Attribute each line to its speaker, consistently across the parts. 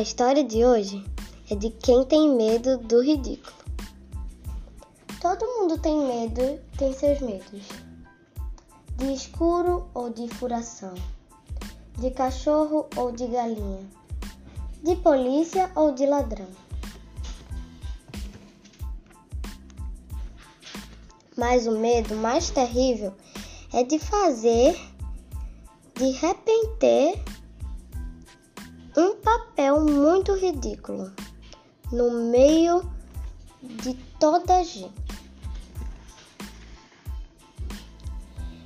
Speaker 1: A história de hoje é de quem tem medo do ridículo. Todo mundo tem medo, tem seus medos. De escuro ou de furação. De cachorro ou de galinha. De polícia ou de ladrão. Mas o medo mais terrível é de fazer de repente um papel muito ridículo no meio de toda a gente.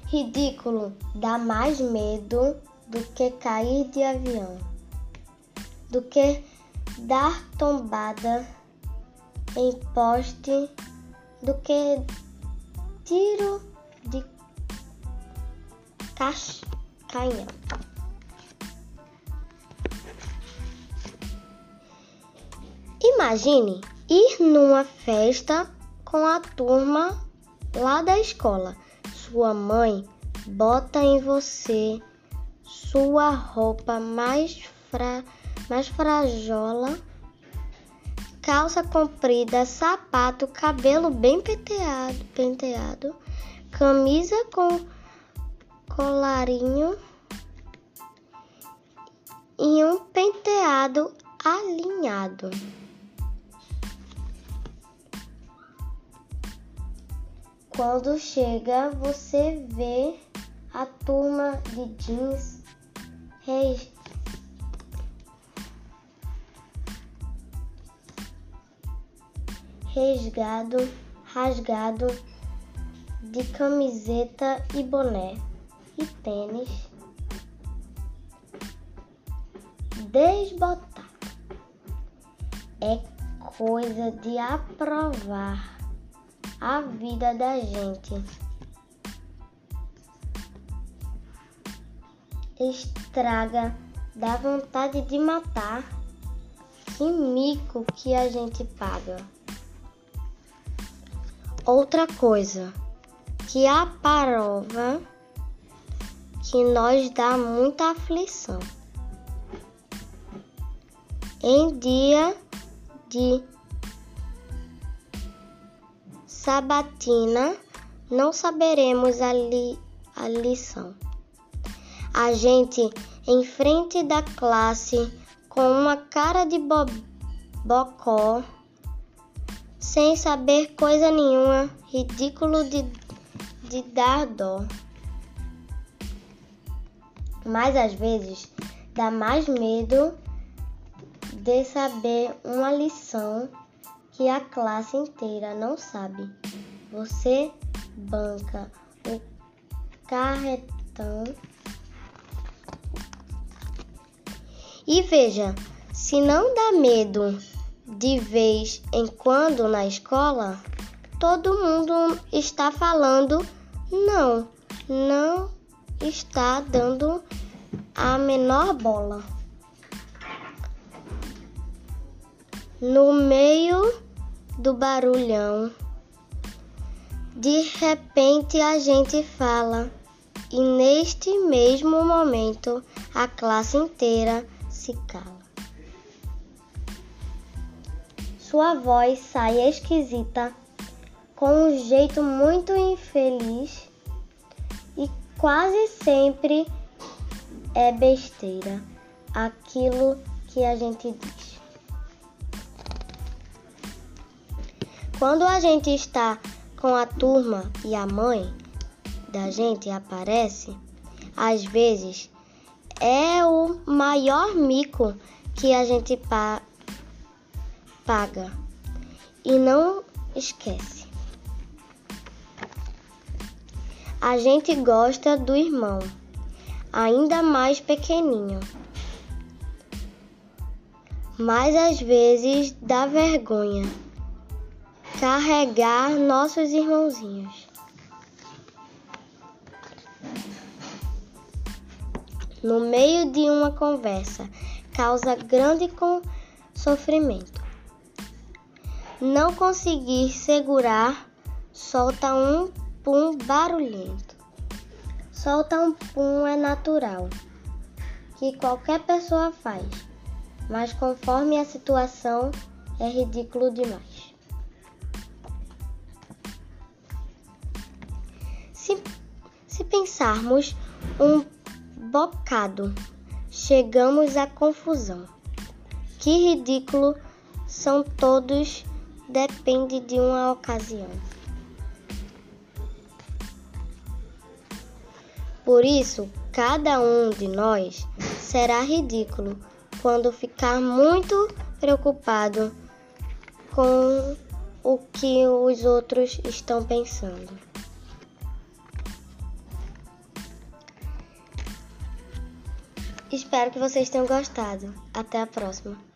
Speaker 1: Ridículo dá mais medo do que cair de avião, do que dar tombada em poste, do que tiro de canhão. Imagine ir numa festa com a turma lá da escola. Sua mãe bota em você sua roupa mais, fra... mais frajola, calça comprida, sapato, cabelo bem penteado, penteado camisa com colarinho e um penteado alinhado. Quando chega, você vê a turma de jeans res... resgado, rasgado de camiseta e boné e tênis. Desbotado. É coisa de aprovar a vida da gente. Estraga, dá vontade de matar. Que mico que a gente paga. Outra coisa que aprova que nós dá muita aflição. Em dia de sabatina, não saberemos a, li, a lição. A gente em frente da classe com uma cara de bo bocó, sem saber coisa nenhuma, ridículo de, de dar dó. Mas às vezes dá mais medo de saber uma lição que a classe inteira não sabe. Você banca o carretão. E veja, se não dá medo de vez em quando na escola, todo mundo está falando não, não está dando a menor bola. No meio do barulhão. De repente a gente fala, e neste mesmo momento a classe inteira se cala. Sua voz sai esquisita, com um jeito muito infeliz, e quase sempre é besteira aquilo que a gente diz. Quando a gente está com a turma e a mãe da gente aparece, às vezes é o maior mico que a gente pa paga e não esquece. A gente gosta do irmão, ainda mais pequenininho. Mas às vezes dá vergonha carregar nossos irmãozinhos. No meio de uma conversa, causa grande sofrimento. Não conseguir segurar, solta um pum barulhento. Solta um pum é natural, que qualquer pessoa faz. mas conforme a situação é ridículo demais. Se pensarmos um bocado, chegamos à confusão. Que ridículo são todos, depende de uma ocasião. Por isso, cada um de nós será ridículo quando ficar muito preocupado com o que os outros estão pensando. Espero que vocês tenham gostado. Até a próxima.